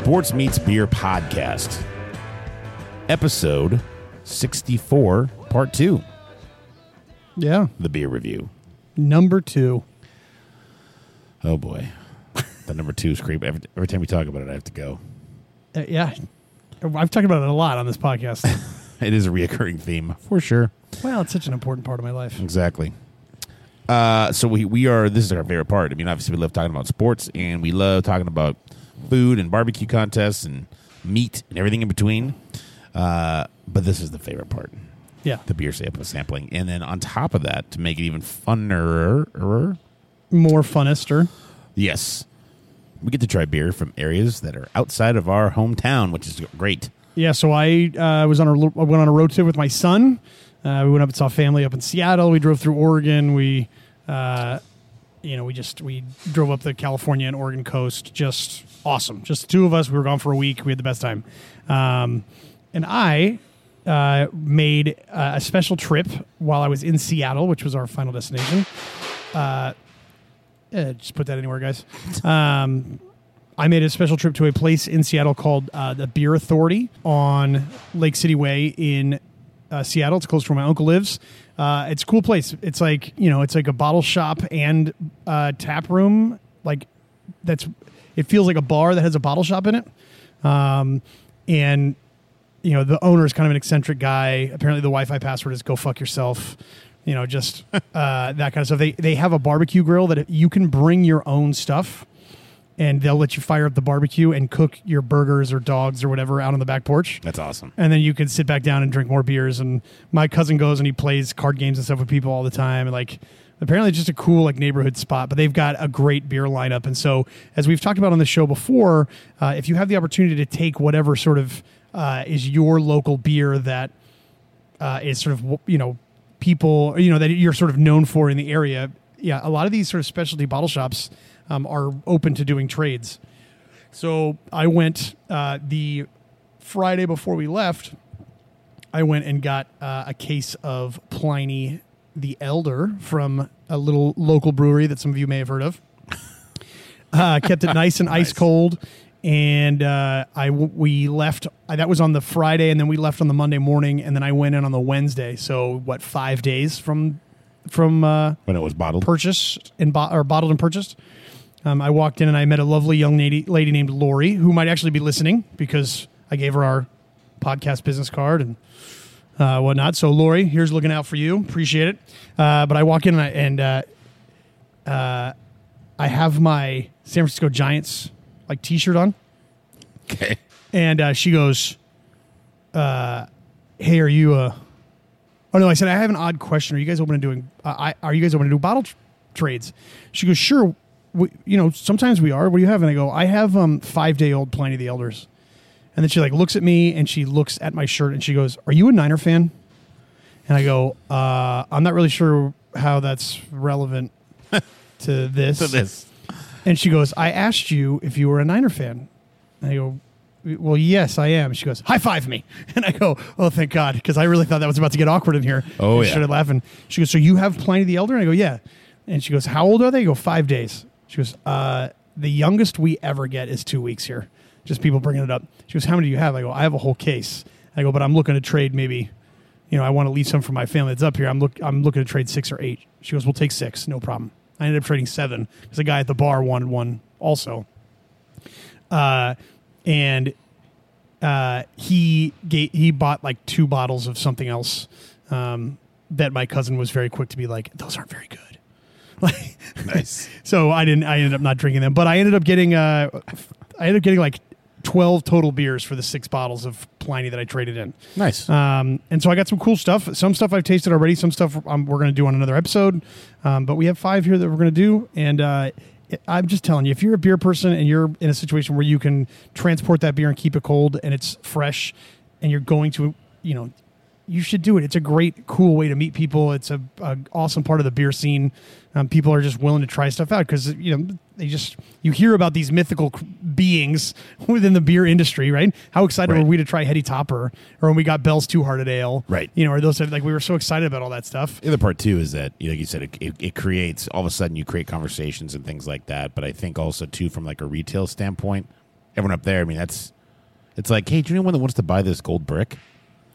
Sports Meets Beer podcast, episode 64, part two, Yeah. the beer review. Number two. Oh boy. the number two is creep. Every, every time we talk about it, I have to go. Uh, yeah. I've talked about it a lot on this podcast. It is a reoccurring theme, for sure. well, it's such an important part of my life. Exactly. Uh, so we, we are, this is our favorite part. I mean, obviously, we love talking about sports and we love talking about food and barbecue contests and meat and everything in between. Uh, but this is the favorite part. Yeah. the beer sample sampling, and then on top of that, to make it even funner, More funnester. yes, we get to try beer from areas that are outside of our hometown, which is great. Yeah. So I uh, was on a I went on a road trip with my son. Uh, we went up and saw family up in Seattle. We drove through Oregon. We, uh, you know, we just we drove up the California and Oregon coast. Just awesome. Just the two of us. We were gone for a week. We had the best time. Um, and I uh, made uh, a special trip while I was in Seattle, which was our final destination. Uh, eh, just put that anywhere, guys. Um, I made a special trip to a place in Seattle called uh, the Beer Authority on Lake City Way in uh, Seattle. It's close to where my uncle lives. Uh, it's a cool place. It's like you know, it's like a bottle shop and uh, tap room. Like that's it feels like a bar that has a bottle shop in it. Um, and you know, the owner is kind of an eccentric guy. Apparently, the Wi-Fi password is "go fuck yourself." You know, just uh, that kind of stuff. They they have a barbecue grill that you can bring your own stuff and they'll let you fire up the barbecue and cook your burgers or dogs or whatever out on the back porch. That's awesome. And then you can sit back down and drink more beers. And my cousin goes and he plays card games and stuff with people all the time. And like, apparently, it's just a cool like neighborhood spot. But they've got a great beer lineup. And so, as we've talked about on the show before, uh, if you have the opportunity to take whatever sort of uh, is your local beer that uh, is sort of you know people you know that you're sort of known for in the area. Yeah, a lot of these sort of specialty bottle shops um, are open to doing trades. So I went uh, the Friday before we left. I went and got uh, a case of Pliny the Elder from a little local brewery that some of you may have heard of. Uh, kept it nice and ice cold, and uh, I we left. Uh, that was on the Friday, and then we left on the Monday morning, and then I went in on the Wednesday. So what? Five days from from uh, When it was bottled, purchased and bo- or bottled and purchased. Um, I walked in and I met a lovely young lady, lady named Lori, who might actually be listening because I gave her our podcast business card and uh, whatnot. So, Lori, here's looking out for you. Appreciate it. Uh, but I walk in and, I, and uh, uh, I have my San Francisco Giants like T-shirt on, okay. and uh, she goes, uh, "Hey, are you?" Uh, oh no, I said I have an odd question. Are you guys open to doing? Uh, I, are you guys open to do bottle tr- trades? She goes, "Sure." We, you know, sometimes we are. What do you have? And I go, "I have um five day old Pliny the Elders." And then she like looks at me and she looks at my shirt and she goes, "Are you a Niner fan?" And I go, uh, "I'm not really sure how that's relevant to this." So this, And she goes, I asked you if you were a Niner fan. And I go, Well, yes, I am. She goes, High five me. And I go, Oh, thank God, because I really thought that was about to get awkward in here. Oh, And she yeah. started laughing. She goes, So you have Pliny the Elder? And I go, Yeah. And she goes, How old are they? I go, Five days. She goes, uh, The youngest we ever get is two weeks here. Just people bringing it up. She goes, How many do you have? I go, I have a whole case. I go, But I'm looking to trade maybe. You know, I want to leave some for my family that's up here. I'm look. I'm looking to trade six or eight. She goes, "We'll take six, no problem." I ended up trading seven because the guy at the bar wanted one also. Uh, and uh, he gave, he bought like two bottles of something else um, that my cousin was very quick to be like, "Those aren't very good." Like, nice. so I didn't. I ended up not drinking them, but I ended up getting. Uh, I ended up getting like twelve total beers for the six bottles of Pliny that I traded in. Nice. Um, and so I got some cool stuff. Some stuff I've tasted already. Some stuff um, we're going to do on another episode. Um, but we have five here that we're going to do. And uh, I'm just telling you, if you're a beer person and you're in a situation where you can transport that beer and keep it cold and it's fresh, and you're going to, you know, you should do it. It's a great, cool way to meet people. It's a, a awesome part of the beer scene. Um, people are just willing to try stuff out because you know they just you hear about these mythical beings within the beer industry, right? How excited Right. were we to try Heady Topper, or when we got Bell's Two Hearted Ale, Right. You know, or those like we were so excited about all that stuff. The other part too is that, like you said, it, it, it creates all of a sudden you create conversations and things like that. But I think also too, from like a retail standpoint, everyone up there. I mean, that's it's like, hey, do you know anyone that wants to buy this gold brick?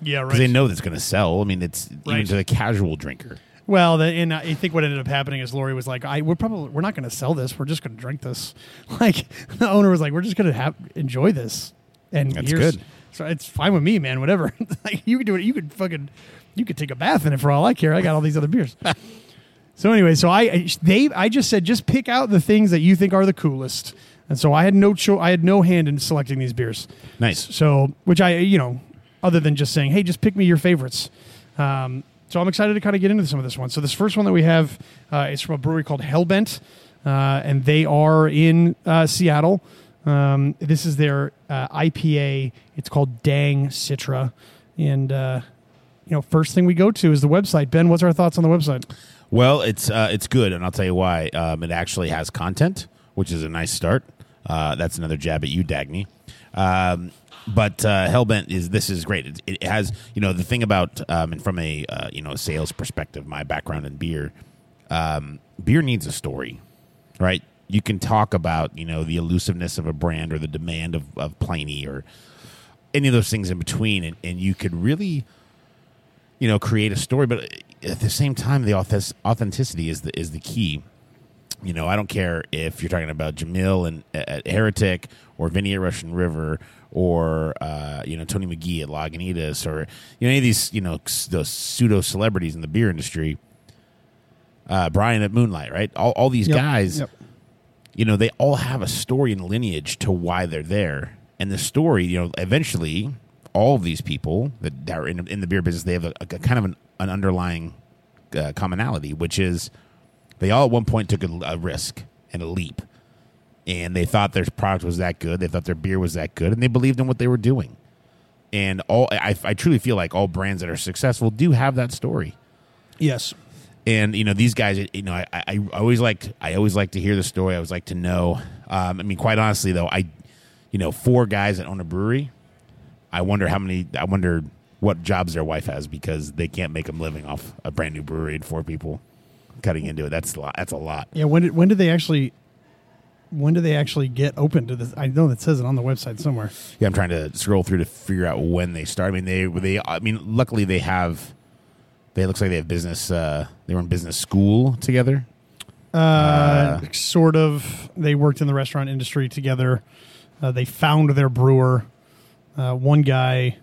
Yeah, right. Because they know that's going to sell. I mean, it's even to the casual drinker. Well, the, and I think what ended up happening is Lori was like, "I we're probably we're not going to sell this. We're just going to drink this." Like the owner was like, "We're just going to have enjoy this." And That's good. So it's fine with me, man. Whatever. like you could do it. You could fucking you could take a bath in it for all I care. I got all these other beers. so anyway, so I I- they I just said just pick out the things that you think are the coolest. And so I had no cho- I had no hand in selecting these beers. Nice. So, which I, you know, other than just saying, hey, just pick me your favorites. Um, so I'm excited to kind of get into some of this one. So this first one that we have uh, is from a brewery called Hellbent, uh, and they are in uh, Seattle. Um, this is their uh, IPA. It's called Dang Citra, and uh, you know, first thing we go to is the website. Ben, what's our thoughts on the website? Well, it's uh, it's good, and I'll tell you why. Um, it actually has content, which is a nice start. That's another jab at you, Dagny. Um, but uh, Hellbent is this is great. It, it has you know the thing about um, and from a uh, you know sales perspective, my background in beer, um, beer needs a story, right? You can talk about you know the elusiveness of a brand or the demand of, of Pliny or any of those things in between, and, and you could really you know create a story but at the same time the authenticity is the is the key you know i don't care if you're talking about jamil and at heretic or vinny at russian river or uh, you know tony magee at lagunitas or you know any of these you know those pseudo celebrities in the beer industry uh, brian at moonlight right all, all these Yep, guys yep. you know, they all have a story and lineage to why they're there. And the story, you know, eventually all of these people that that are in, in the beer business, they have a, a kind of an, an underlying uh, commonality, which is they all at one point took a, a risk and a leap. And they thought their product was that good. They thought their beer was that good. And they believed in what they were doing. And all I, I truly feel like all brands that are successful do have that story Yes. and you know these guys you know I, I, always like i always like to hear the story i always like to know um, i mean quite honestly though i you know four guys that own a brewery i wonder how many i wonder what jobs their wife has because they can't make them living off a brand new brewery and four people cutting into it that's a lot that's a lot Yeah. When did when did they actually? When do they actually get open to this? I know that says it on the website somewhere. yeah i'm trying to scroll through to figure out when they start i mean they they i mean luckily they have they looks like they have business uh they were in business school together Uh, sort of. They worked in the restaurant industry together. Uh, they found their brewer. Uh, one guy,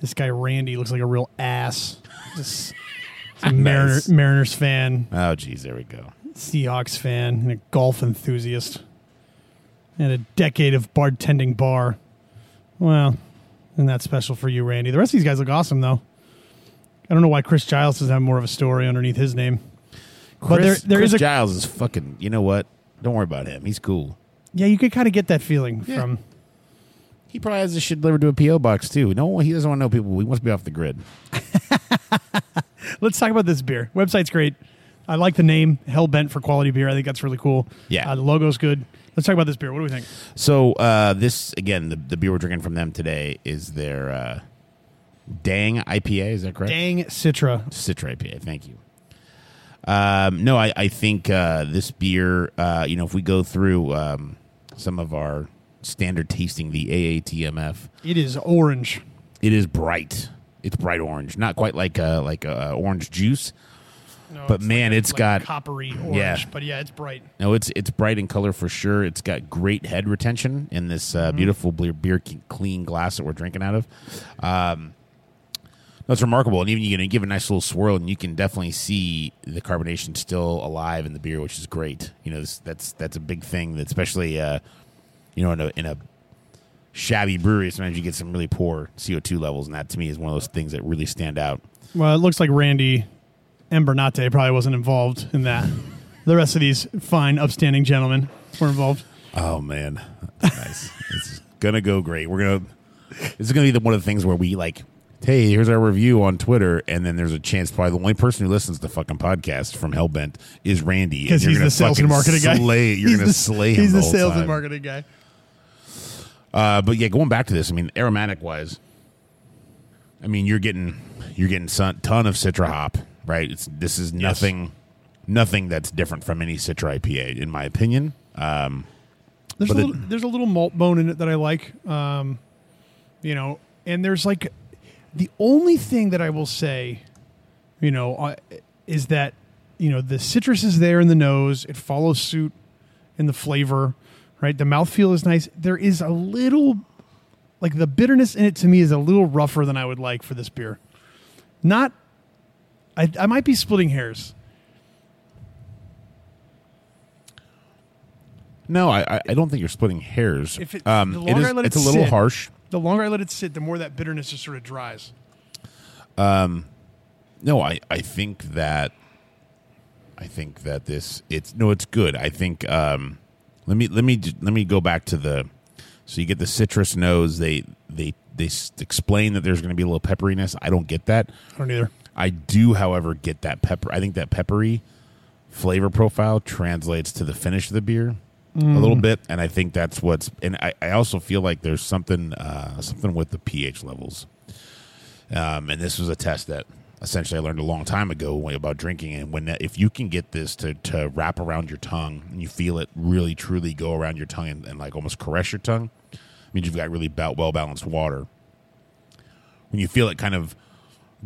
this guy Randy, looks like a real ass. Just a Mariner, Mariners fan, oh geez there we go Seahawks fan, and a golf enthusiast, and a decade of bartending bar. Well, isn't that special for you, Randy? The rest of these guys look awesome, though. I don't know why Chris Giles doesn't have more of a story underneath his name. But there, Chris, there Chris is a Giles is fucking. You know what? Don't worry about him. He's cool. Yeah, you could kind of get that feeling Yeah. from. He probably has this shit delivered to a PO box too. No, he doesn't want to know people. He wants to be off the grid. Let's talk about this beer. Website's great. I like the name Hell Bent for quality beer. I think that's really cool. Yeah. uh, the logo's good. Let's talk about this beer. What do we think? So uh, this again, the, the beer we're drinking from them today is their uh, Dang IPA. Is that correct? Dang Citra. Citra IPA. Thank you. Um, no, I, I think uh, this beer. Uh, you know, if we go through um, some of our standard tasting, the AATMF, It is orange. it is bright. It's bright orange, not quite like uh, like uh, orange juice. No, But it's man, like a- it's like got- coppery orange. Yeah. But yeah, it's bright. No, it's it's bright in color for sure. It's got great head retention in this uh, Mm-hmm. beautiful beer, beer clean glass that we're drinking out of. Um, that's remarkable, and even you can give a nice little swirl, and you can definitely see the carbonation still alive in the beer, which is great. You know, this, that's that's a big thing, that especially uh, you know in a, in a shabby brewery. Sometimes you get some really poor CO two levels, and that to me is one of those things that really stand out. Well, it looks like Randy Embernate probably wasn't involved in that. The rest of these fine, upstanding gentlemen were involved. Oh man, that's nice. it's gonna go great. We're gonna. This is gonna be the, one of the things where we like. Hey, here's our review on Twitter, and then there's a chance probably the only person who listens to the fucking podcast from Hellbent is Randy Because he's the sales and marketing guy. slay- You're He's gonna the- slay him. He's the, whole sales time. and marketing guy. Uh, but yeah, going back to this, I mean, aromatic wise, I mean, you're getting you're getting some ton of Citra hop, right? It's this is nothing, nothing that's different from any Citra IPA, in my opinion. Um, There's a the- little, there's a little malt bone in it that I like. Um, you know, and there's like the only thing that I will say, you know, uh, is that you know the citrus is there in the nose. It follows suit in the flavor, right? The mouthfeel is nice. There is a little like the bitterness in it to me is a little rougher than I would like for this beer. Not, I, I might be splitting hairs. No, I, I- don't think you're splitting hairs. If it- um, the it longer is, I let it it's a little sit- harsh. The longer I let it sit, the more that bitterness just sort of dries. Um, No, I, I think that I think that this it's no, it's good. I think um, let me let me let me go back to the so you get the citrus nose. They they they explain that there's going to be a little pepperiness. I don't get that. I don't either. I do, however, get that pepper. I think that peppery flavor profile translates to the finish of the beer a little bit, and I think that's what's. And I, I also feel like there's something uh, something with the pH levels. Um, and this was a test that essentially I learned a long time ago about drinking. And when that, if you can get this to to wrap around your tongue and you feel it really truly go around your tongue and, and like almost caress your tongue, means you've got really well balanced water. When you feel it kind of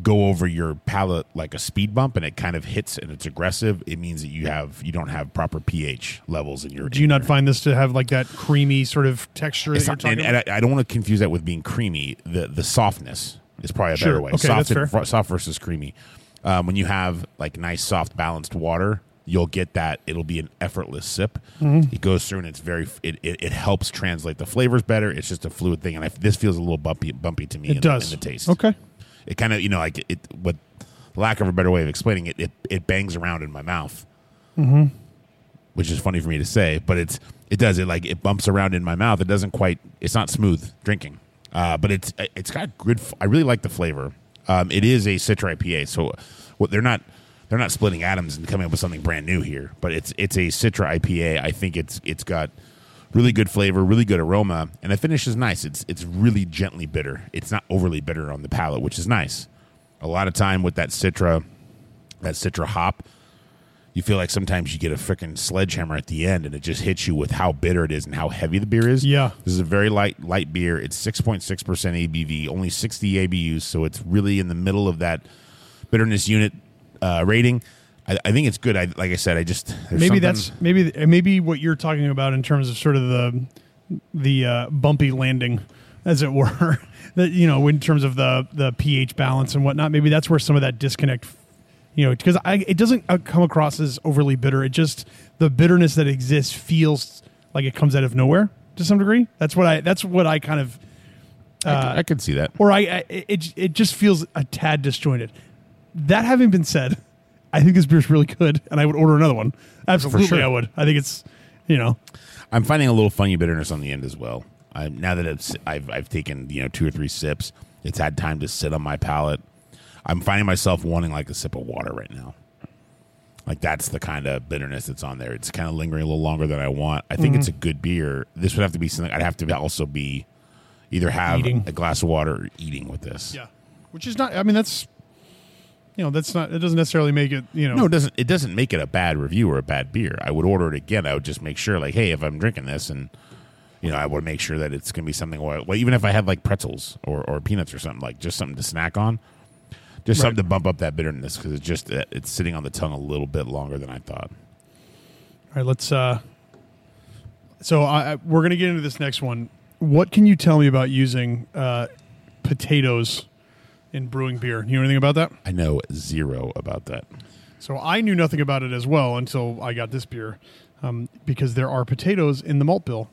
go over your palate like a speed bump and it kind of hits and it's aggressive, it means that you have you don't have proper pH levels in your. Do you not find this to have like that creamy sort of texture that not, you're and, about? and I, I don't want to confuse that with being creamy. The the softness is probably a Sure. better way. Okay, soft, that's fair. soft versus creamy. Um, when you have like nice, soft, balanced water, you'll get that. It'll be an effortless sip. Mm-hmm. It goes through and it's very. It, it, it helps translate the flavors better. It's just a fluid thing, and I, this feels a little bumpy bumpy to me. it in does. the, in the taste. Okay. It kind of you know like it. What lack of a better way of explaining it, it it bangs around in my mouth. Mm-hmm. Which is funny for me to say, but it's it does it like it bumps around in my mouth. It doesn't quite. It's not smooth drinking, uh, but it's it's got good. i really like the flavor. Um, it is a Citra IPA, so what they're not they're not splitting atoms and coming up with something brand new here. But it's it's a Citra IPA. I think it's it's got really good flavor, really good aroma, and the finish is nice. It's it's really gently bitter. It's not overly bitter on the palate, which is nice. A lot of time with that Citra, that Citra hop, you feel like sometimes you get a freaking sledgehammer at the end, and it just hits you with how bitter it is and how heavy the beer is. Yeah. this is a very light light beer. It's six point six percent ABV, only sixty ABUs, so it's really in the middle of that bitterness unit uh, rating. I, I think it's good. I like I said, I just Maybe that's maybe maybe what you're talking about in terms of sort of the the uh, bumpy landing, as it were. that you know, in terms of the the pH balance and whatnot. Maybe that's where some of that disconnect. You know, because I it doesn't uh, come across as overly bitter. It just the bitterness that exists feels like it comes out of nowhere to some degree. That's what I. That's what I kind of. I, can- I can see that. or I, I it it just feels a tad disjointed. That having been said, I think this beer's really good, and I would order another one. Absolutely, sure. I would. I think it's you know I'm finding a little funny bitterness on the end as well. I, now that it's, I've I've taken you know two or three sips, it's had time to sit on my palate. I'm finding myself wanting like a sip of water right now. Like that's the kind of bitterness that's on there. It's kind of lingering a little longer than I want. I think it's Mm-hmm. a good beer. This would have to be something I'd have to also be either have Eating. a glass of water or eating with this. yeah, which is not. I mean, that's you know that's not. It doesn't necessarily make it you know. No, it doesn't. It doesn't make it a bad review or a bad beer. I would order it again. I would just make sure, like, hey, if I'm drinking this, and you know, I would make sure that it's going to be something. Well, well, even if I had like pretzels or, or peanuts or something, like just something to snack on, just Right. something to bump up that bitterness because it's just uh, it's sitting on the tongue a little bit longer than I thought. All right, let's. uh So I, we're gonna get into this next one. What can you tell me about using uh potatoes in brewing beer? You know anything about that? I know zero about that. So I knew nothing about it as well until I got this beer, um, because there are potatoes in the malt bill.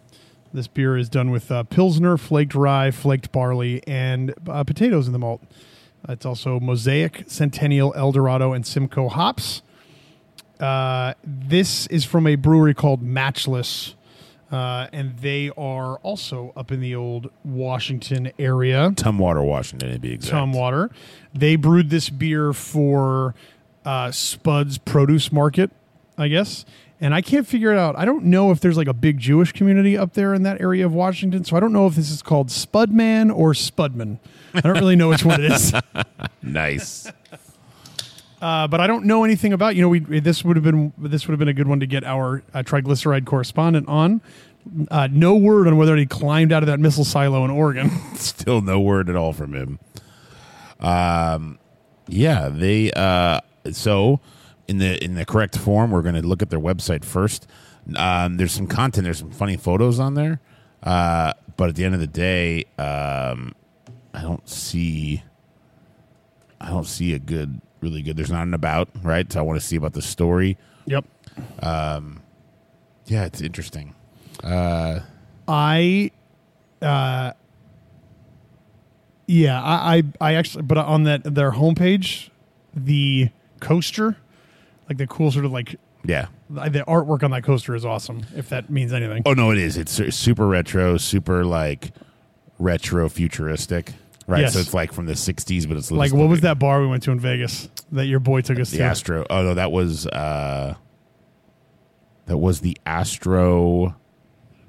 This beer is done with uh, pilsner, flaked rye, flaked barley, and uh, potatoes in the malt. It's also Mosaic, Centennial, Eldorado, and Simcoe hops. Uh, this is from a brewery called Matchless, uh, and they are also up in the old Washington area. Tumwater, Washington, to be exact. Tumwater. They brewed this beer for uh, Spud's Produce Market, I guess. And I can't figure it out. I don't know if there's like a big Jewish community up there in that area of Washington. So I don't know if this is called Spudman or Spudman. I don't really know which one it is. Nice. Uh, but I don't know anything about. You know, we this would have been this would have been a good one to get our uh, triglyceride correspondent on. Uh, no word on whether he climbed out of that missile silo in Oregon. Still no word at all from him. Um, yeah, they. Uh, so in the in the correct form, we're going to look at their website first. Um, there's some content. There's some funny photos on there. Uh, but at the end of the day, um, I don't see. I don't see a good, really good. There's not an about right. So I want to see about the story. yep. Um, yeah, it's interesting. Uh, I, uh, yeah, I, I, I actually, but on that their homepage, the coaster, like the cool sort of like yeah. the artwork on that coaster is awesome. If that means anything, Oh no, it is. It's super retro, super like retro futuristic. Right. Yes. So it's like from the '60s, but it's like what was that bar we went to in Vegas that your boy took us The to? Astro. Oh no, that was uh that was the Astro.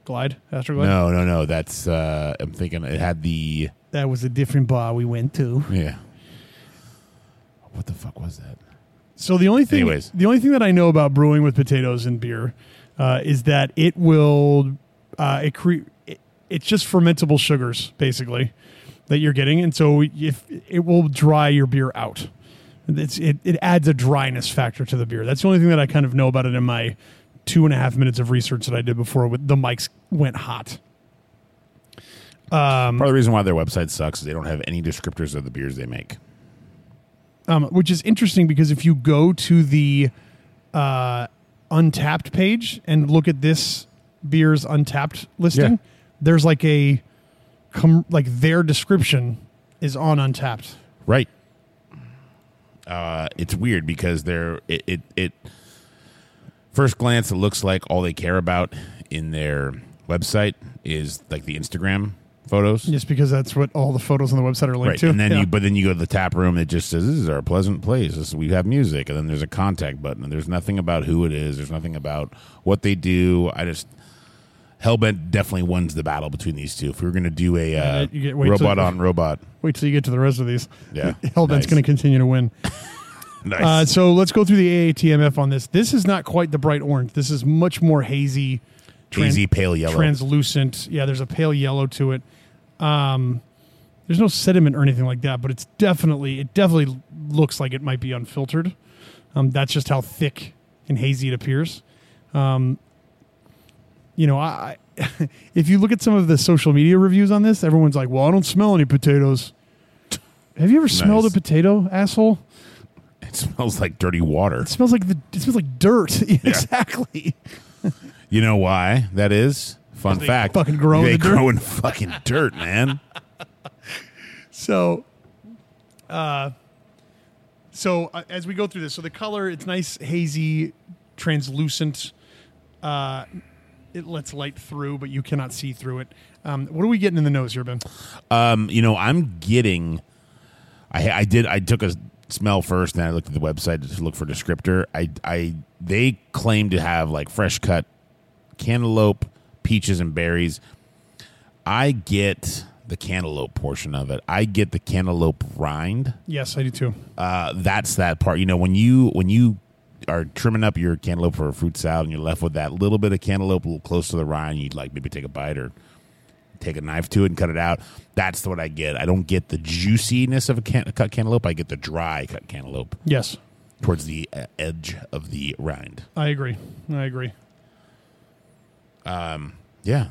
Glide, Astroglide. No, no, no. That's uh I'm thinking it had the That was a different bar we went to. yeah. What the fuck was that? So the only thing, Anyways. the only thing that I know about brewing with potatoes and beer uh, is that it will, uh, it, cre- it it's just fermentable sugars basically that you're getting, and so if it will dry your beer out, it's it, it adds a dryness factor to the beer. That's the only thing that I kind of know about it in my two and a half minutes of research that I did before with the mics went hot. Part of the reason why their website sucks is they don't have any descriptors of the beers they make. um, which is interesting because if you go to the uh, Untappd page and look at this beer's Untappd listing, Yeah. there's like a com- like their description is on Untappd. Right. Uh, it's weird because they're it, it it first glance it looks like all they care about in their website is like the Instagram photos. Just because that's what all the photos on the website are linked Right, to. and then Yeah. you, but then you go to the tap room. It just says this is our pleasant place. This, we have music, and then there's a contact button, and there's nothing about who it is. There's nothing about what they do. I just Hellbent definitely wins the battle between these two. If we were going to do a uh, you get- wait till- robot on robot, Wait till you get to the rest of these. Yeah, Hellbent's nice. going to continue to win. nice. Uh, so let's go through the AATMF on this. This is not quite the bright orange. This is much more hazy, tran- Hazy pale yellow. translucent. Yeah, there's a pale yellow to it. Um, there's no sediment or anything like that, but it's definitely it definitely looks like it might be unfiltered. Um, that's just how thick and hazy it appears. Um, you know, I, I if you look at some of the social media reviews on this, everyone's like, "Well, I don't smell any potatoes." Have you ever smelled a Nice. potato, asshole? It smells like dirty water. It smells like the it smells like dirt. exactly. You know why that is? Fun they fact: fucking grow in they the dirt. grow in fucking dirt, man. So, uh, so uh, as we go through this, so the color it's nice, hazy, translucent. Uh, it lets light through, but you cannot see through it. Um, what are we getting in the nose here, Ben? Um, you know, I'm getting. I I did. I took a smell first, and I looked at the website to look for descriptor. I I they claim to have like fresh cut cantaloupe, peaches, and berries. I get the cantaloupe portion of it. I get the cantaloupe rind. Yes, I do too. Uh, that's that part. You know, when you when you are trimming up your cantaloupe for a fruit salad, and you're left with that little bit of cantaloupe, a little close to the rind, you'd like maybe take a bite or take a knife to it and cut it out. That's what I get. I don't get the juiciness of a can- cut cantaloupe. I get the dry cut cantaloupe Yes, towards the uh, edge of the rind. I agree. I agree. Um, Yeah.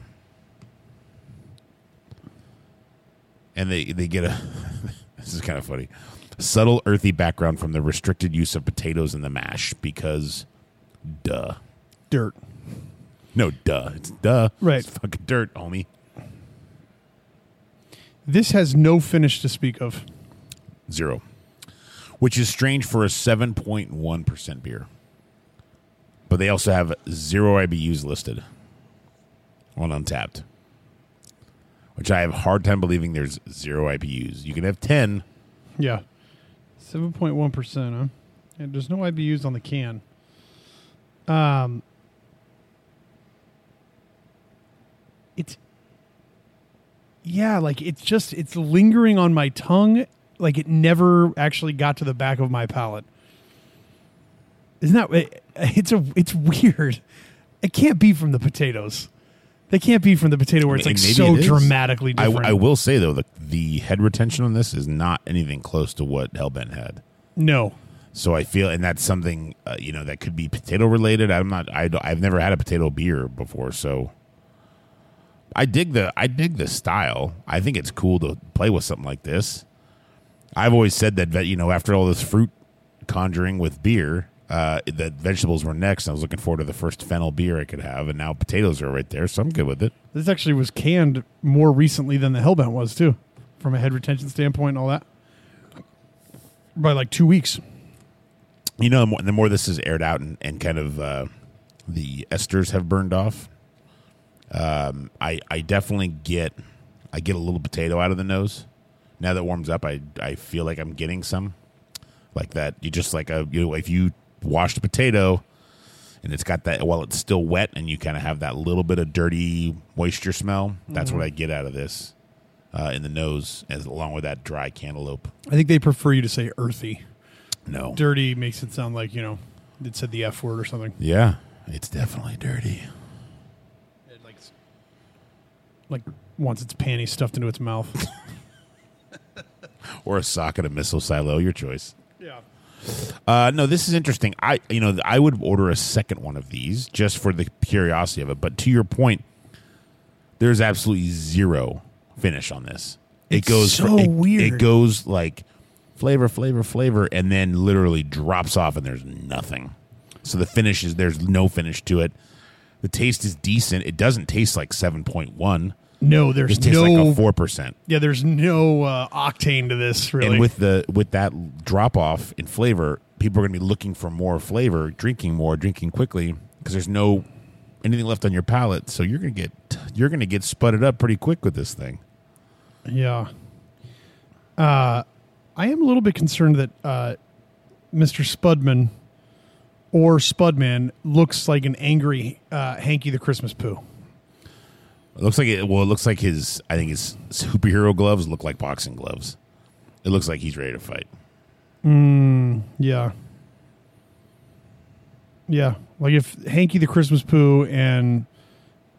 And they they get a this is kind of funny. Subtle earthy background from the restricted use of potatoes in the mash because duh. Dirt. No, duh. It's duh. Right. It's fucking dirt, homie. This has no finish to speak of. Zero. Which is strange for a 7.1% beer. But they also have zero IBUs listed on Untappd. Which I have a hard time believing there's zero IBUs. You can have 10. Yeah, seven point one percent. Huh? And there's no IBUs on the can. Um, it's yeah, like it's just it's lingering on my tongue, like it never actually got to the back of my palate. Isn't that? it- It's a it's weird. It can't be from the potatoes. They can't be from the potato where it's like so it dramatically I, different. I will say though the the head retention on this is not anything close to what Hellbent had. no. So I feel, and that's something uh, you know that could be potato related. I'm not. I, don't- I've never had a potato beer before, so I dig the I dig the style. I think it's cool to play with something like this. I've always said that that, you know after all this fruit conjuring with beer, uh, that vegetables were next. I was looking forward to the first fennel beer I could have, and now potatoes are right there, so I'm good with it. This actually was canned more recently than the Hellbent was too, from a head retention standpoint and all that. By like two weeks. You know, the more, the more this is aired out and, and kind of uh, the esters have burned off, um, I I definitely get I get a little potato out of the nose. Now that it warms up, I I feel like I'm getting some like that. You just like a you know if you washed potato and it's got that while it's still wet and you kind of have that little bit of dirty moisture smell. That's what I get out of this uh, in the nose, as along with that dry cantaloupe. I think they prefer you to say earthy. No, Dirty makes it sound like, you know, it said the F word or something. yeah, it's definitely dirty. It like, like wants its panties stuffed into its mouth. or a socket of missile silo, your choice. yeah. Uh, no, this is interesting. I you know I would order a second one of these just for the curiosity of it. But to your point, there's absolutely zero finish on this. It It's goes so it, It weird. goes like flavor, flavor, flavor, and then literally drops off, and there's nothing. So the finish is there's no finish to it. The taste is decent. It doesn't taste like seven point one. No, there's tastes no like a four percent. Yeah, there's no uh, octane to this really. And with the with that drop off in flavor, people are going to be looking for more flavor, drinking more, drinking quickly because there's no anything left on your palate. So you're going to get you're going to get sputted up pretty quick with this thing. Yeah. Uh, I am a little bit concerned that uh, Mr. Spudman or Spudman looks like an angry uh, Hankey the Christmas Poo. It looks like it. Well, it looks like his. I think his superhero gloves look like boxing gloves. It looks like he's ready to fight. Yeah. Yeah. Like if Hankey the Christmas Poo and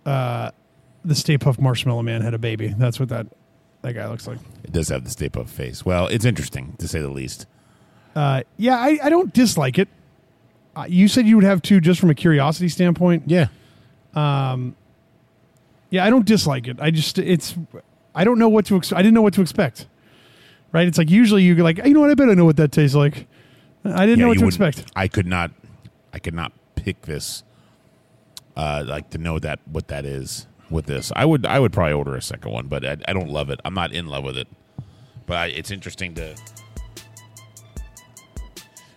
uh, the Stay Puft Marshmallow Man had a baby, that's what that that guy looks like. It does have the Stay Puft face. Well, it's interesting to say the least. Uh, yeah, I, I don't dislike it. Uh, you said you would have two just from a curiosity standpoint. Yeah, Yeah, I don't dislike it. I just it's I don't know what to ex- I didn't know what to expect. Right? It's like usually you go like, you know what? I bet I know what that tastes like. I didn't yeah, know what to expect. I could not. I could not pick this. Uh, like to know that what that is with this. I would. I would probably order a second one, but I, I don't love it. I'm not in love with it. But I, it's interesting to.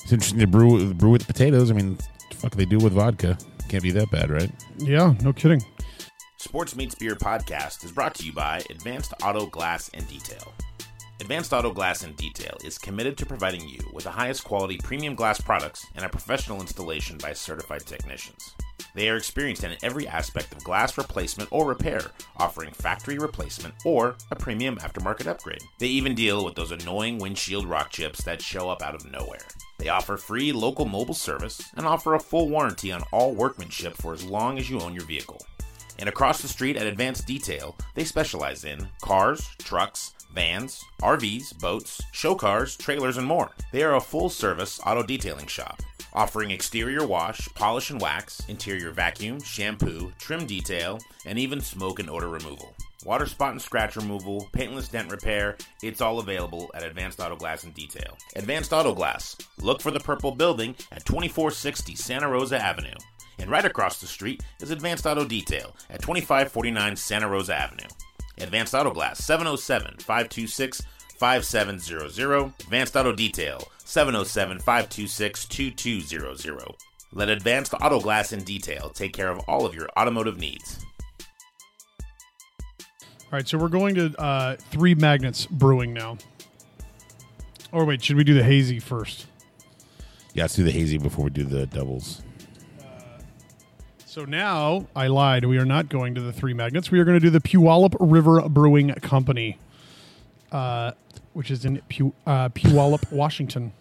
It's interesting to brew brew with potatoes. I mean, the fuck they do with vodka. Can't be that bad, right? Yeah, no kidding. Sports Meets Beer podcast is brought to you by Advanced Auto Glass and Detail. Advanced Auto Glass and Detail is committed to providing you with the highest quality premium glass products and a professional installation by certified technicians. They are experienced in every aspect of glass replacement or repair, offering factory replacement or a premium aftermarket upgrade. They even deal with those annoying windshield rock chips that show up out of nowhere. They offer free local mobile service and offer a full warranty on all workmanship for as long as you own your vehicle. And across the street at Advanced Detail, they specialize in cars, trucks, vans, RVs, boats, show cars, trailers, and more. They are a full service auto detailing shop, offering exterior wash, polish and wax, interior vacuum, shampoo, trim detail, and even smoke and odor removal. Water spot and scratch removal, paintless dent repair, it's all available at Advanced Auto Glass and Detail. Advanced Auto Glass. Look for the purple building at 2460 Santa Rosa Avenue. And right across the street is Advanced Auto Detail at 2549 Santa Rosa Avenue. Advanced Auto Glass 707 526 5700. Advanced Auto Detail 707 526 2200. Let Advanced Auto Glass and Detail take care of all of your automotive needs. All right, so we're going to uh, Three Magnets Brewing now. Or wait, should we do the hazy first? Yeah, let's do the hazy before we do the doubles. So now I lied. We are not going to the Three Magnets. We are going to do the Puyallup River Brewing Company, uh, which is in Pu- uh, Puyallup, Washington.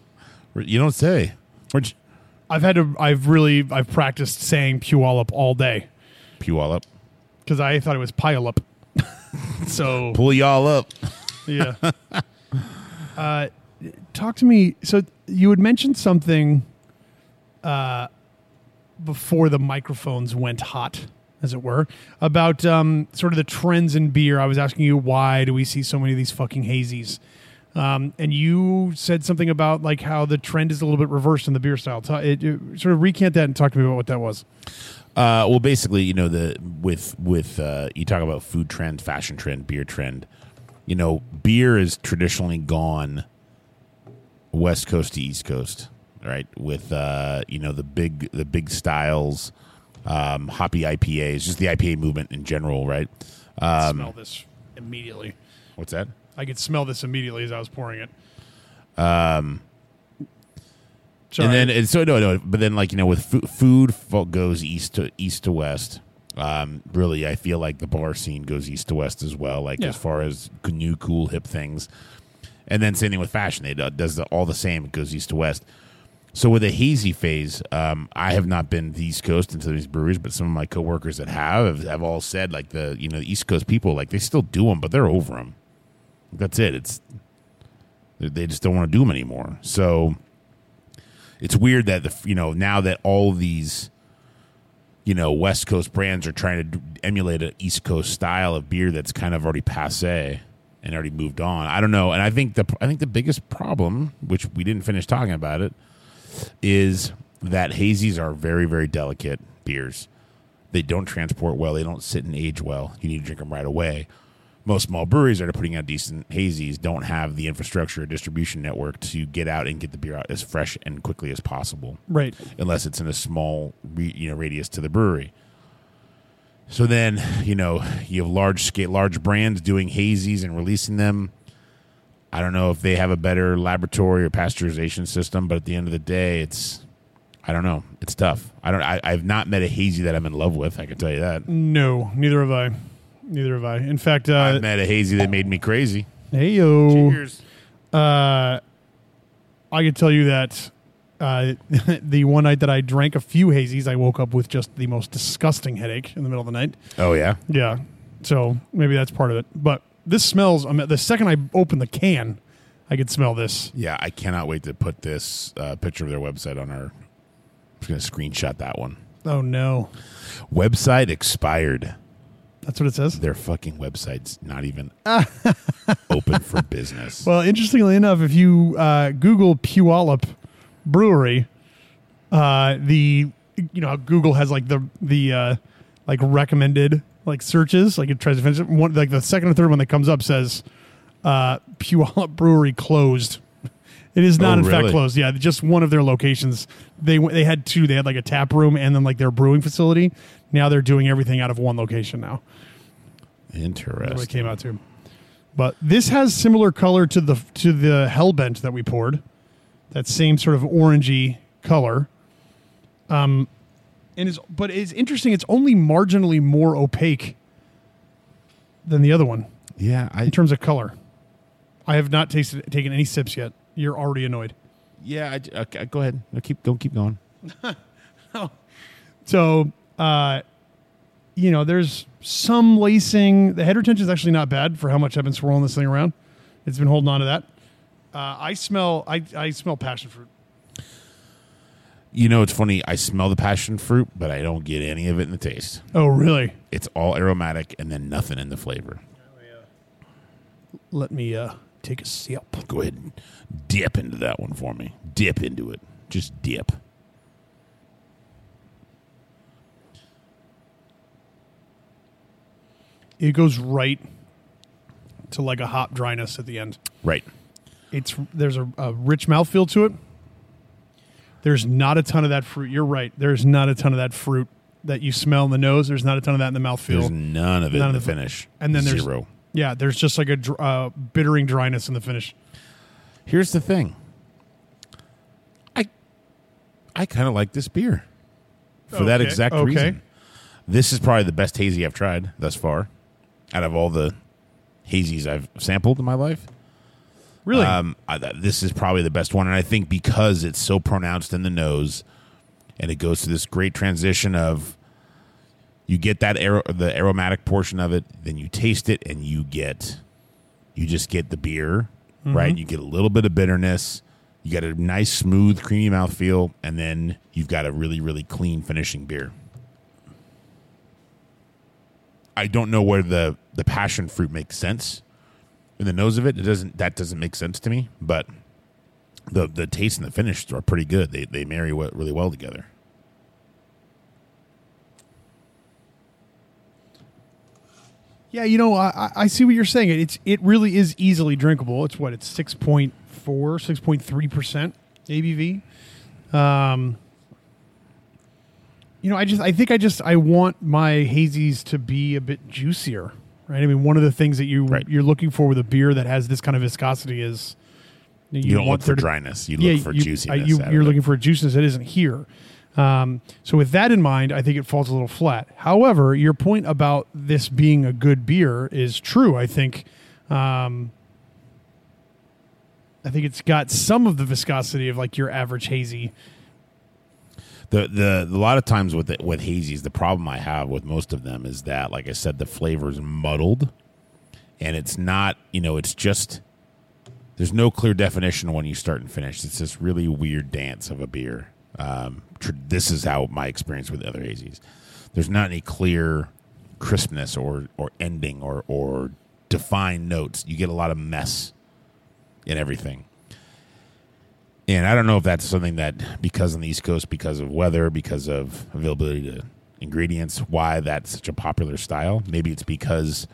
You don't say. Where'd you, I've had to. I've really. I've practiced saying Puyallup all day. Puyallup. because I thought it was pile up. so Pull y'all up. yeah. uh, talk to me. So you had mentioned something uh, before the microphones went hot, as it were, about um, sort of the trends in beer. I was asking you why do we see so many of these fucking hazies. Um, and you said something about like how the trend is a little bit reversed in the beer style. Ta- it, it- sort of recant that and talk to me about what that was. Uh, well, basically, you know, the with with uh, you talk about food trend, fashion trend, beer trend. You know, beer is traditionally gone west coast to east coast, right? With uh, you know the big the big styles, um, hoppy IPAs, just the IPA movement in general, right? Um, smell this immediately. what's that? I could smell this immediately as I was pouring it. Um, Sorry. And then and so no no, but then like you know with food, food goes east to east to west. Um, really, I feel like the bar scene goes east to west as well. Like Yeah. as far as new cool hip things, and then same thing with fashion. It does the, all the same. It goes east to west. So with the hazy phase, um, I have not been the East Coast into these breweries, but some of my coworkers that have have, all said like the you know the East Coast people like they still do them, but they're over them. That's it. It's they- they just don't want to do them anymore. So it's weird that the you know now that all these you know West Coast brands are trying to emulate an East Coast style of beer that's kind of already passe and already moved on. I don't know, and I think the I think the biggest problem, which we didn't finish talking about it, is that hazies are very very delicate beers. They don't transport well. They don't sit and age well. You need to drink them right away. Most small breweries that are putting out decent hazies don't have the infrastructure or distribution network to get out and get the beer out as fresh and quickly as possible right. unless it's in a small you know radius to the brewery. So then you know you have large scale large brands doing hazies and releasing them. I don't know if they have a better laboratory or pasteurization system, but at the end of the day, it's I don't know. It's tough. I don't. I, I've not met a hazy that I'm in love with. I can tell you that. No, neither have I. Neither have I. In fact, I've uh, met a hazy that made me crazy. hey yo, Cheers. uh, I can tell you that uh, the one night that I drank a few hazies, I woke up with just the most disgusting headache in the middle of the night. Oh yeah. Yeah, so maybe that's part of it. But this smells. I mean, the second I open the can, I could smell this. Yeah, I cannot wait to put this uh, picture of their website on our. I'm just gonna screenshot that one. Oh no, Website expired. that's what it says. Their fucking website's not even open for business. Well, interestingly enough, if you uh, Google Puyallup Brewery, uh, the you know Google has like the the uh, like recommended like searches, like it tries to finish it. One like the second or third one that comes up says uh, Puyallup Brewery closed. It is not Oh, in fact closed. Yeah, just one of their locations. They they had two. They had like a tap room and then like their brewing facility. Now they're doing everything out of one location now. That's what it Interesting. came out to. But this has similar color to the to the Hellbent that we poured. That same sort of orangey color. Um, and is but it's interesting. It's only marginally more opaque than the other one Yeah, I in terms of color. I have not tasted taken any sips yet. You're already annoyed. yeah. I, okay, go ahead. No, keep don't keep going. So, uh, you know, there's some lacing. The head retention is actually not bad for how much I've been swirling this thing around. It's been holding on to that. Uh, I smell. I, I smell passion fruit. You know, it's funny. I smell the passion fruit, but I don't get any of it in the taste. Oh, really? It's all aromatic and then nothing in the flavor. Let me uh, take a sip. Go ahead and dip into that one for me. Dip into it. Just dip. It goes right to like a hop dryness at the end. Right. It's there's a, a rich mouthfeel to it. There's not a ton of that fruit. You're right. There's not a ton of that fruit that you smell in the nose. There's not a ton of that in the mouthfeel. There's none of it None in of the the- finish. and then there's zero. Yeah, there's just like a dr- uh, bittering dryness in the finish. Here's the thing. I I kind of like this beer for that exact okay. reason. This is probably the best hazy I've tried thus far, out of all the hazies I've sampled in my life. Really? Um, I, this is probably the best one, and I think because it's so pronounced in the nose, and it goes through this great transition of You get that arrow, the aromatic portion of it, then you taste it, and you get, you just get the beer, right? You get a little bit of bitterness. You get a nice, smooth, creamy mouthfeel, and then you've got a really, really clean finishing beer. I don't know where the the passion fruit makes sense in the nose of it. It doesn't. That doesn't make sense to me. But the the taste and the finish are pretty good. They they marry really well together. Yeah, you know, I, I- see what you're saying. It's it really is easily drinkable. It's what it's 6.4, 6.3 percent ABV. Um, you know, I just I think I just I want my hazies to be a bit juicier, right? I mean, one of the things that you Right. you're looking for with a beer that has this kind of viscosity is You, don't want look for dryness. You look for you, juiciness. uh, you, you're it. looking for a juiciness that isn't here. Um, so with that in mind, I think it falls a little flat. However, your point about this being a good beer is true. I think, um, I think it's got some of the viscosity of like your average hazy. The the a lot of times with with hazies, the problem I have with most of them is that, like I said, the flavor's muddled, and it's not. You know, it's just there's no clear definition when you start and finish. It's this really weird dance of a beer. Um, tr- this is how my experience with the other hazies. There's not any clear crispness or or ending or or defined notes. You get a lot of mess in everything. And I don't know if that's something that because on the East Coast, because of weather, because of availability to ingredients, why that's such a popular style. Maybe it's because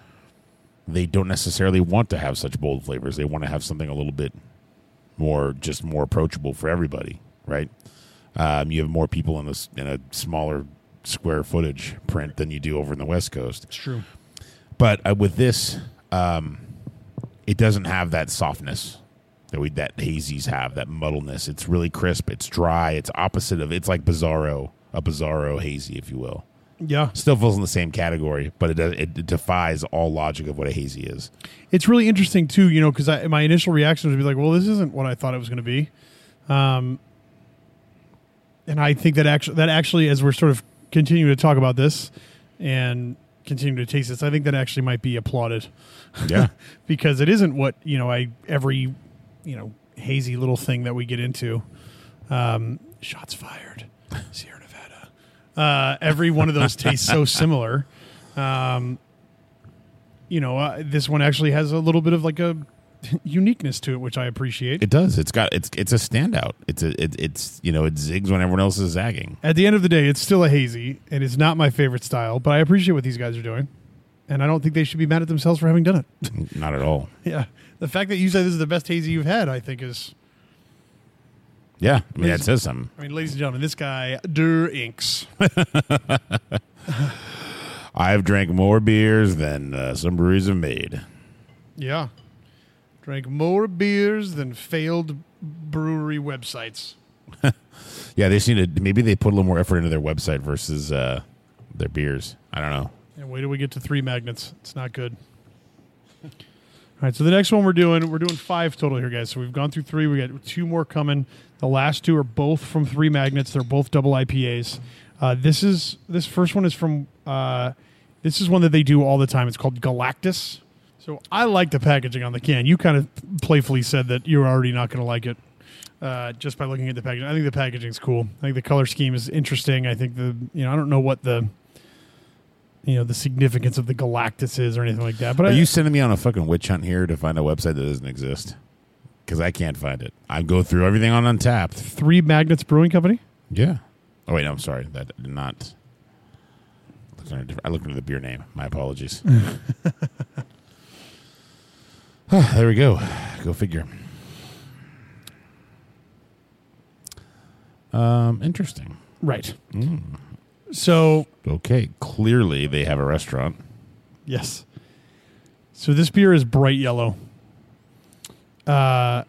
they don't necessarily want to have such bold flavors. They want to have something a little bit more, just more approachable for everybody, right? Um, you have more people in a, in a smaller square footage print than you do over in the West Coast. It's true. But uh, with this, um, it doesn't have that softness that we that hazies have, that muddleness. It's really crisp. It's dry. It's opposite of. It's like Bizarro, a Bizarro hazy, if you will. Yeah, Still falls in the same category, but it does, it defies all logic of what a hazy is. it's really interesting too. You know, because my initial reaction was to be like, "Well, this isn't what I thought it was going to be," um, and I think that actually that actually, as we're sort of continuing to talk about this and continue to taste this, I think that actually might be applauded. Yeah, because it isn't what you know I every you know hazy little thing that we get into. Um, shots fired, Sierra Nevada. Uh, every one of those tastes so similar. Um, you know, uh, this one actually has a little bit of like a uniqueness to it, which I appreciate. it does. It's got it's it's a standout. It's a it, it's you know it zigs when everyone else is zagging. At the end of the day, it's still a hazy, and it's not my favorite style, but I appreciate what these guys are doing, and I don't think they should be mad at themselves for having done it. Not at all. yeah, the fact that you say this is the best hazy you've had, I think is Yeah, I mean that says something. I mean, ladies and gentlemen, this guy Der Inks. I've drank more beers than uh, some breweries have made. Yeah, drank more beers than failed brewery websites. Yeah, they seem to maybe they put a little more effort into their website versus uh, their beers. I don't know. And wait till we get to three magnets. It's not good. All right, so the next one we're doing, we're doing five total here, guys. So we've gone through three. We got two more coming. The last two are both from three magnets. They're both double IPAs. Uh, this is this first one is from uh, this is one that they do all the time. It's called Galactus. So I like the packaging on the can. You kind of playfully said that you're already not going to like it uh, just by looking at the packaging. I think the packaging's cool. I think the color scheme is interesting. I think the you know I don't know what the you know the significance of the Galactus is or anything like that. But Are I, you sending me on a fucking witch hunt here to find a website that doesn't exist? Because I can't find it. I go through everything on Untappd. Three Magnets Brewing Company. Yeah. Oh wait, no, I'm sorry. That did not. looked under a different- I looked into the beer name. My apologies. there we go. Go figure. Um, interesting. Right. Mm. So Okay, clearly they have a restaurant. yes. So this beer is bright yellow. Uh,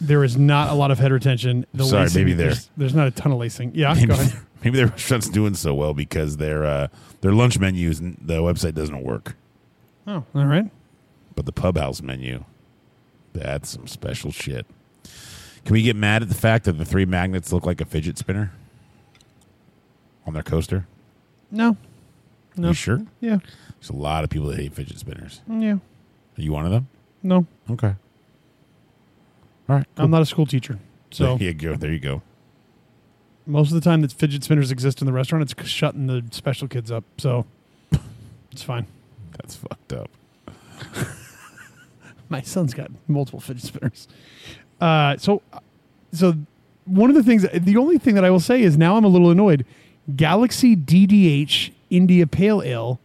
there is not a lot of head retention. The Sorry, lacing- maybe there- there's, there's not a ton of lacing. Yeah, Maybe, go ahead. maybe their restaurant's doing so well because their uh, their lunch menus the website doesn't work, Oh, all right. but the pub house menu that's some special shit. Can we get mad at the fact that the three magnets look like a fidget spinner on their coaster? No, No. You sure? Yeah. There's a lot of people that hate fidget spinners. Yeah. Are you one of them? No, Okay. All right. I'm not a school teacher. So there you go. There you go. most of the time that fidget spinners exist in the restaurant, it's shutting the special kids up. So it's fine. That's fucked up. My son's got multiple fidget spinners. Uh, so, so one of the things, the only thing that I will say is now I'm a little annoyed. Galaxy DDH India Pale Ale.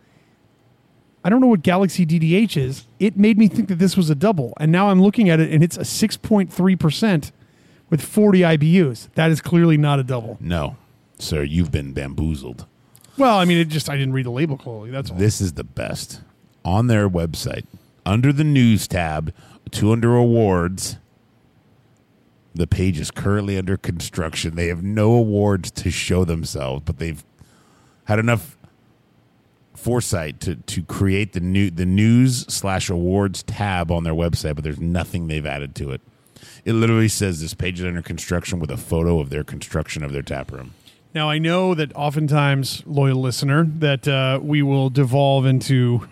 I don't know what Galaxy DDH is. It made me think that this was a double, and now I'm looking at it and it's a 6.3 percent with 40 IBUs. That is clearly not a double. No, sir, you've been bamboozled. Well, I mean, it just I didn't read the label clearly. That's all. This is the best. On their website, under the news tab, to under awards, the page is currently under construction. They have no awards to show themselves, but they've had enough foresight to, to create the new the news slash awards tab on their website, but there's nothing they've added to it. It literally says this page is under construction with a photo of their construction of their tap room. Now I know that oftentimes, loyal listener, that uh, we will devolve into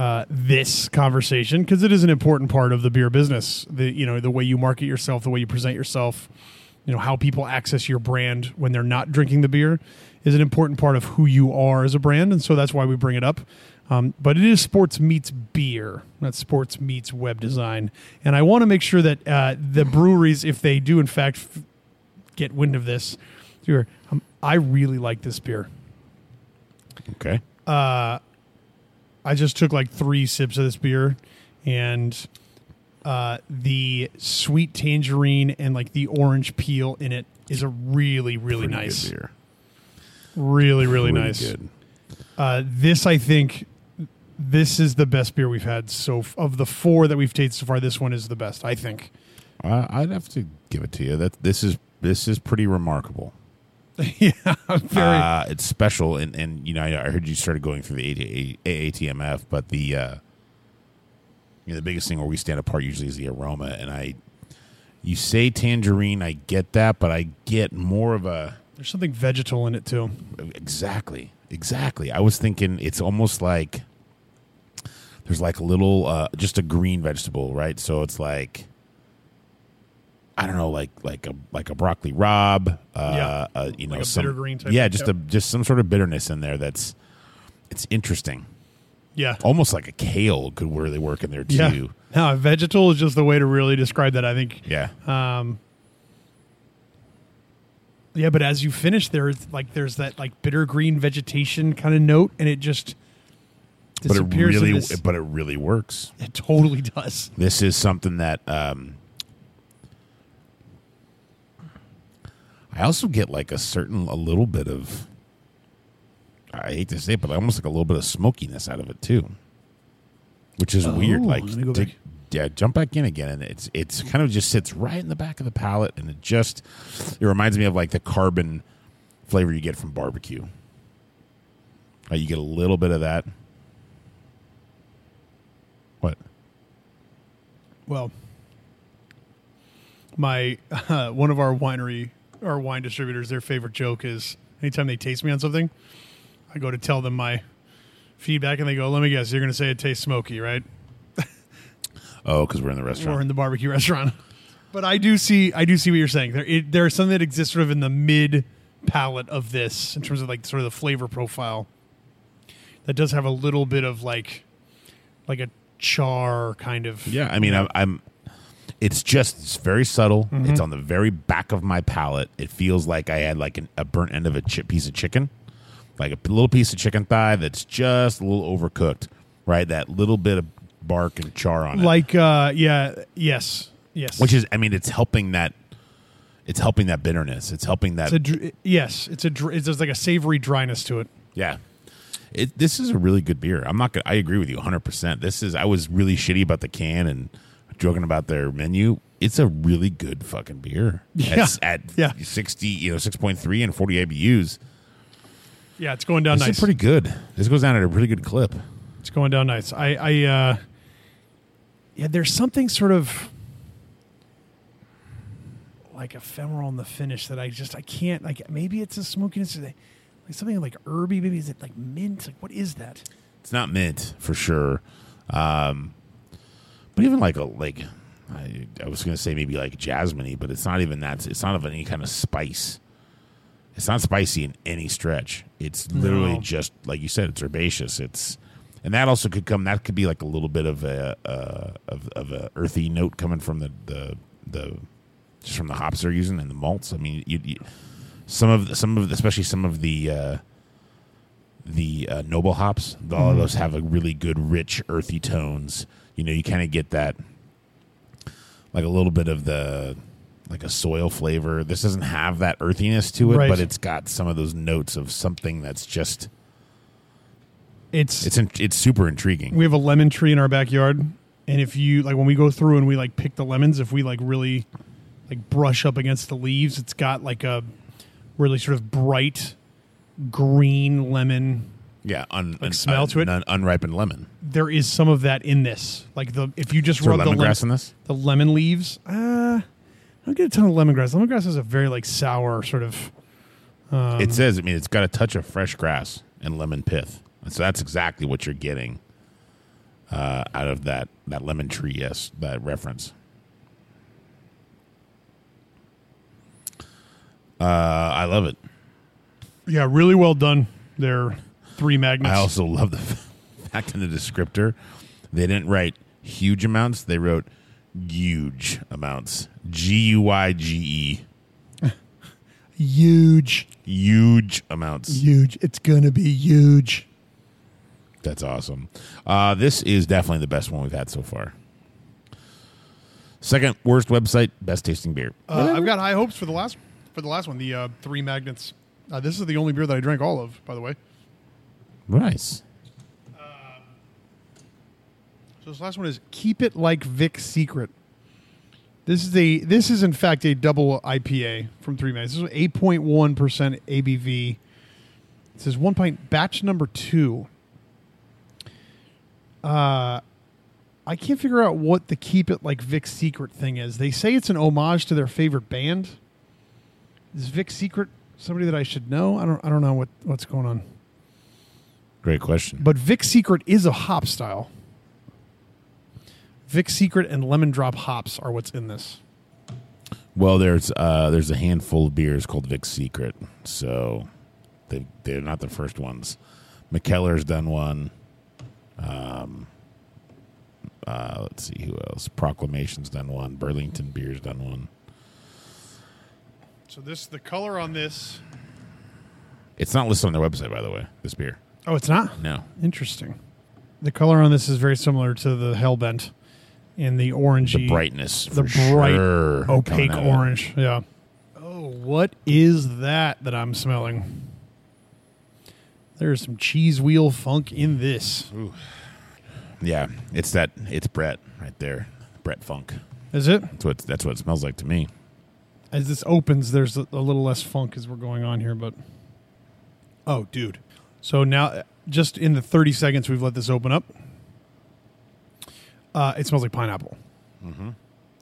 uh, this conversation because it is an important part of the beer business. The you know the way you market yourself, the way you present yourself, you know how people access your brand when they're not drinking the beer is an important part of who you are as a brand, and so that's why we bring it up. Um, but it is sports meets beer, not sports meets web design, and I want to make sure that uh, the breweries, if they do in fact f- get wind of this, um, I really like this beer. Okay. I just took like three sips of this beer, and uh, the sweet tangerine and like the orange peel in it is a really, really Pretty nice, good beer. really, really Pretty nice. good. Uh, this, I think, this is the best beer we've had. So f- of the four that we've tasted so far, this one is the best. I think. Uh, I'd have to give it to you. That this is this is pretty remarkable. yeah, very. Uh, it's special, and and you know I I heard you started going through the AATMF, but the uh, you know the biggest thing where we stand apart usually is the aroma, and I. You say tangerine, I get that, but I get more of a There's something vegetal in it too. exactly, exactly. I was thinking it's almost like there's like a little, uh, just a green vegetable, right? So it's like I don't know, like like a like a broccoli rabe, uh, Yeah. uh, you know, Like a some bitter green type yeah, just a just some sort of bitterness in there. That's it's interesting, Yeah. almost like a kale could really work in there too. Yeah. No, vegetal is just the way to really describe that. I think. Yeah, Um, yeah, but as you finish, there's like there's that like bitter green vegetation kind of note, and it just but it disappears. really, but it really works. it totally does. This is something that um, I also get like a certain a little bit of I hate to say it, but almost like a little bit of smokiness out of it too, which is weird. Oh, Like, go to- back. yeah, jump back in again, and it's it's kind of just sits right in the back of the palate, and it just it reminds me of like the carbon flavor you get from barbecue. Uh, you get a little bit of that. What? Well, my uh, one of our winery, our wine distributors, their favorite joke is anytime they taste me on something, I go to tell them my feedback, and they go, "Let me guess, you're going to say it tastes smoky, right?" Oh, because we're in the restaurant. We're in the barbecue restaurant. But I do see, I do see what you're saying. There, it, there is something that exists sort of in the mid palate of this, in terms of like sort of the flavor profile. That does have a little bit of like, like a char kind of. Yeah, I mean, I'm, I'm. It's just it's very subtle. Mm-hmm. It's on the very back of my palate. It feels like I had like an, a burnt end of a chip piece of chicken, like a little piece of chicken thigh that's just a little overcooked. Right, that little bit of bark and char on it, Like, uh, yeah, yes, yes. which is, I mean, it's helping that. It's helping that bitterness. It's helping that. it's a dr- yes, it's a dr- it's there's like a savory dryness to it. Yeah. It, this is a really good beer. I'm not. Gonna, I agree with you 100. percent This is. I was really shitty about the can and joking about their menu. It's a really good fucking beer. Yeah. At, at Yeah. 60, you know, 6.3 and 40 IBUs. Yeah, it's going down This nice. pretty good. This goes down at a pretty good clip. It's going down nice. I, I, uh, yeah, there's something sort of like ephemeral in the finish that I just I can't like. Maybe it's a smokiness. Like Like something like herby. Maybe is it like mint? Like what is that? It's not mint for sure. Um, but even like a like I, I was gonna say maybe like jasmine but it's not even that. It's not of any kind of spice. It's not spicy in any stretch. It's literally No. just like you said. It's herbaceous. It's and that also could come. That could be like a little bit of a uh, of of a earthy note coming from the the the just from the hops they're using and the malts. I mean, you, you some of the, some of the, especially some of the uh, the uh, noble hops. All of those have a really good, rich, earthy tones. You know, you kind of get that like a little bit of the like a soil flavor. This doesn't have that earthiness to it, Right. but it's got some of those notes of something that's just It's it's in, it's super intriguing. we have a lemon tree in our backyard, and if you like when we go through and we like pick the lemons, if we like really like brush up against the leaves, it's got like a really sort of bright green lemon. Yeah, un, Like smell to it? un- unripened lemon. There is some of that in this. Like the if you just Is there rub the lemongrass lemon, in this? the lemon leaves. Uh, I don't get a ton of lemongrass. Lemongrass is a very like sour sort of. Um, it says, I mean, it's got a touch of fresh grass and lemon pith. And so that's exactly what you're getting uh, out of that, that lemon tree, yes, that reference. Uh, I love it. Yeah, really well done. They're three magnets. I also love the fact in the descriptor, they didn't write huge amounts, they wrote huge amounts. G U I G E. huge, Huge amounts. huge. It's gonna be huge. That's awesome. Uh, this is definitely the best one we've had so far. Second worst website, best tasting beer. Uh, I've got high hopes for the last for the last one. The uh, three magnets. Uh, this is the only beer that I drank all of, by the way. Nice. So this last one is Keep It Like Vic Secret. This is a this is in fact a double IPA from Three Magnets. This is eight point one percent ABV. It says one pint batch number two. Uh, I can't figure out what the Keep It Like Vic Secret thing is. They say it's an homage to their favorite band. Is Vic Secret somebody that I should know? I don't I don't know what what's going on. Great question. But Vic Secret is a hop style. Vic Secret and Lemon Drop hops are what's in this. Well, there's uh, there's a handful of beers called Vic's Secret, so they they're not the first ones. Mikkeller's done one. Um, uh, let's see who else. Proclamation's done one. Burlington Beer's done one. So this the color on this. It's not listed on their website, by the way. This beer, Oh, it's not. no. Interesting. The color on this is very similar to the Hellbent in the orangey, The brightness, the for bright sure, opaque coming it. orange. Yeah. Oh, what is that that I'm smelling? There's some cheese wheel funk in this. Yeah, it's that. It's Brett right there. Brett Funk. Is it? That's what that's what it smells like to me. As this opens, there's a, a little less funk as we're going on here, but oh, dude! So now, just in the 30 seconds we've let this open up, uh, it smells like pineapple.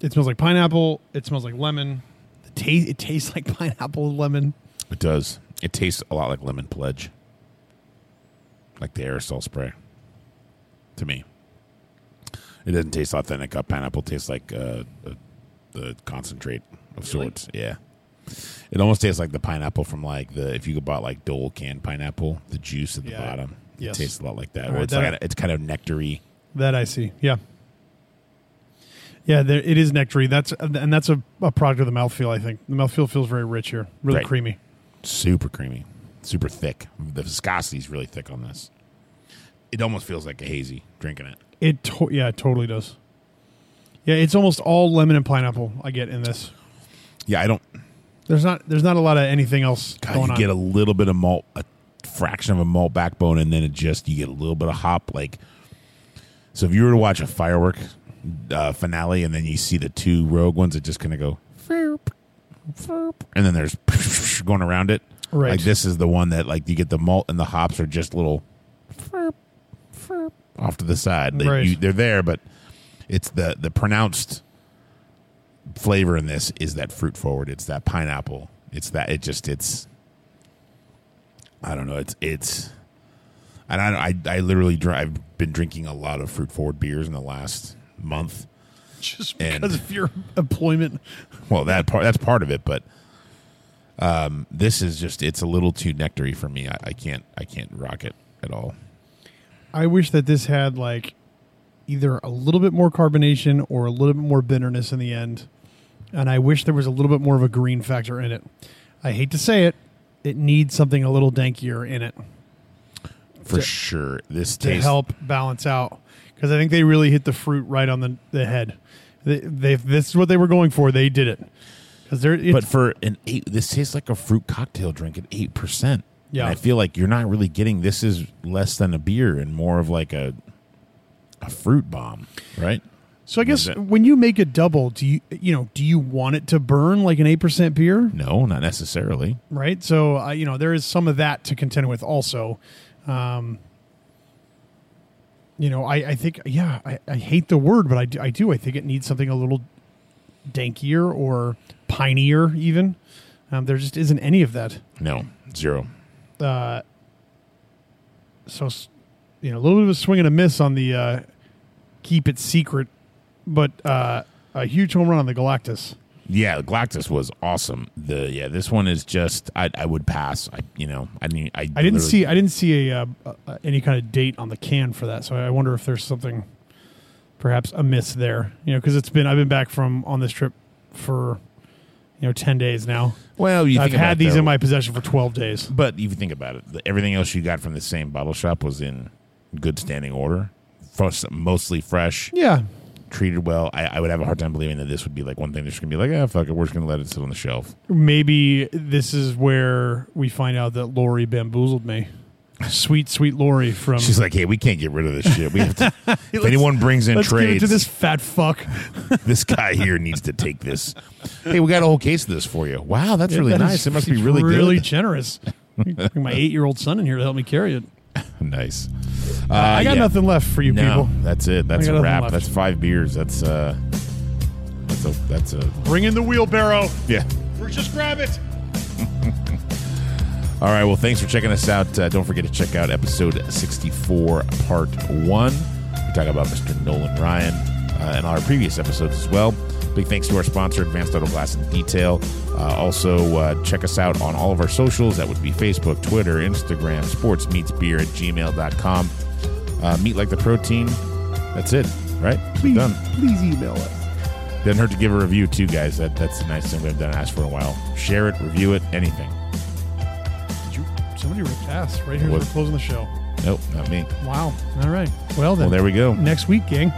It smells like pineapple. It smells like lemon. The taste it tastes like pineapple and lemon. It does. It tastes a lot like lemon pledge, like the aerosol spray. To me, it doesn't taste authentic. Pineapple tastes like uh, the, the concentrate of sorts. Yeah, it almost tastes like the pineapple from like the if you bought like Dole canned pineapple, the juice at the Yeah. bottom. Yes. It tastes a lot like that. All Where right, it's that- like it's kind of nectary. That I see. Yeah. Yeah, there, it is nectary. That's and that's a, a product of the mouthfeel. I think the mouthfeel feels very rich here, really Right. creamy. super creamy, super thick. The viscosity is really thick on this. It almost feels like a hazy drinking it. It to- yeah, it totally does. Yeah, it's almost all lemon and pineapple I get in this. Yeah, I don't. There's not there's not a lot of anything else God, going you on. get a little bit of malt, a fraction of a malt backbone, and then it just you get a little bit of hop. Like, so if you were to watch a firework uh, finale, and then you see the two rogue ones that just kind of go, and then there's going around it. Right. Like this is the one that like you get the malt and the hops are just little off to the side. They, Right. you, they're there, but it's the the pronounced flavor in this is that fruit forward. It's that pineapple. It's that it just it's I don't know. It's it's, and I I, I literally dri I've been drinking a lot of fruit forward beers in the last month. Just And- because of your employment. Well, that part that's part of it, but um, this is just it's a little too nectary for me. I, I can't I can't rock it at all. I wish that this had like either a little bit more carbonation or a little bit more bitterness in the end. And I wish there was a little bit more of a green factor in it. I hate to say it, it needs something a little dankier in it For To- sure, this to tastes help balance out. Because I think they really hit the fruit right on the, the head. They, they, this is what they were going for. They did it. Because they're, But for an eight, this tastes like a fruit cocktail drink at eight percent. Yeah. I feel like you're not really getting. This is less than a beer and more of like a a fruit bomb, right? so I guess when you make a double, do you you know do you want it to burn like an eight percent beer? No, not necessarily. right? So uh, you know there is some of that to contend with also. Um, you know, I, I think yeah, I, I hate the word, but I do, I do. I think it needs something a little dankier or pinier even. Um, there just isn't any of that. No, zero. Uh, so you know, a little bit of a swing and a miss on the uh, keep it secret, but uh, a huge home run on the Galactus. Yeah, the Galactus was awesome. The yeah, this one is just I I would pass. I you know I mean I I didn't see I didn't see a uh, uh, any kind of date on the can for that, so I wonder if there's something perhaps amiss there. You know, because it's been I've been back from on this trip for you know ten days now. Well, you I've had it, these though, in my possession for twelve days. But if you think about it, the- everything else you got from the same bottle shop was in good standing order, mostly fresh, Yeah, treated well. I, I would have a hard time believing that this would be like one thing. They're just gonna be like, ah, fuck it, we're just gonna let it sit on the shelf. maybe this is where we find out that Lori bamboozled me. Sweet, sweet Lori from. She's like, hey, we can't get rid of this shit. We have to. if anyone brings in Let's trades, to this fat fuck. this guy here needs to take this. Hey, we got a whole case of this for you. Wow, that's really That is- nice. It must be really, really good. generous. My eight-year-old son in here to help me carry it. nice. Uh, I got yeah. nothing left for you no, people. that's it. That's a wrap. left. That's five beers. That's uh, that's a that's a Bring in the wheelbarrow. yeah. Or just grab it. All right. Well, thanks for checking us out. Uh, don't forget to check out episode 64, part one. We talk about Mr. Nolan Ryan uh, and our previous episodes as well. Big thanks to our sponsor, Advanced Auto Glass and Detail. Uh, also, uh, check us out on all of our socials. That would be Facebook, Twitter, Instagram, sportsmeetsbeer at gmail.com. Uh, meat like the protein. That's it, right? We're done. please email us. Doesn't hurt to give a review, too, guys. That, that's a nice thing we've done ask for a while. Share it, review it, anything. Did you? Somebody ripped ass right here. What? We're closing the show. Nope, not me. Wow. All right. Well then. Well, there we go. Next week, gang.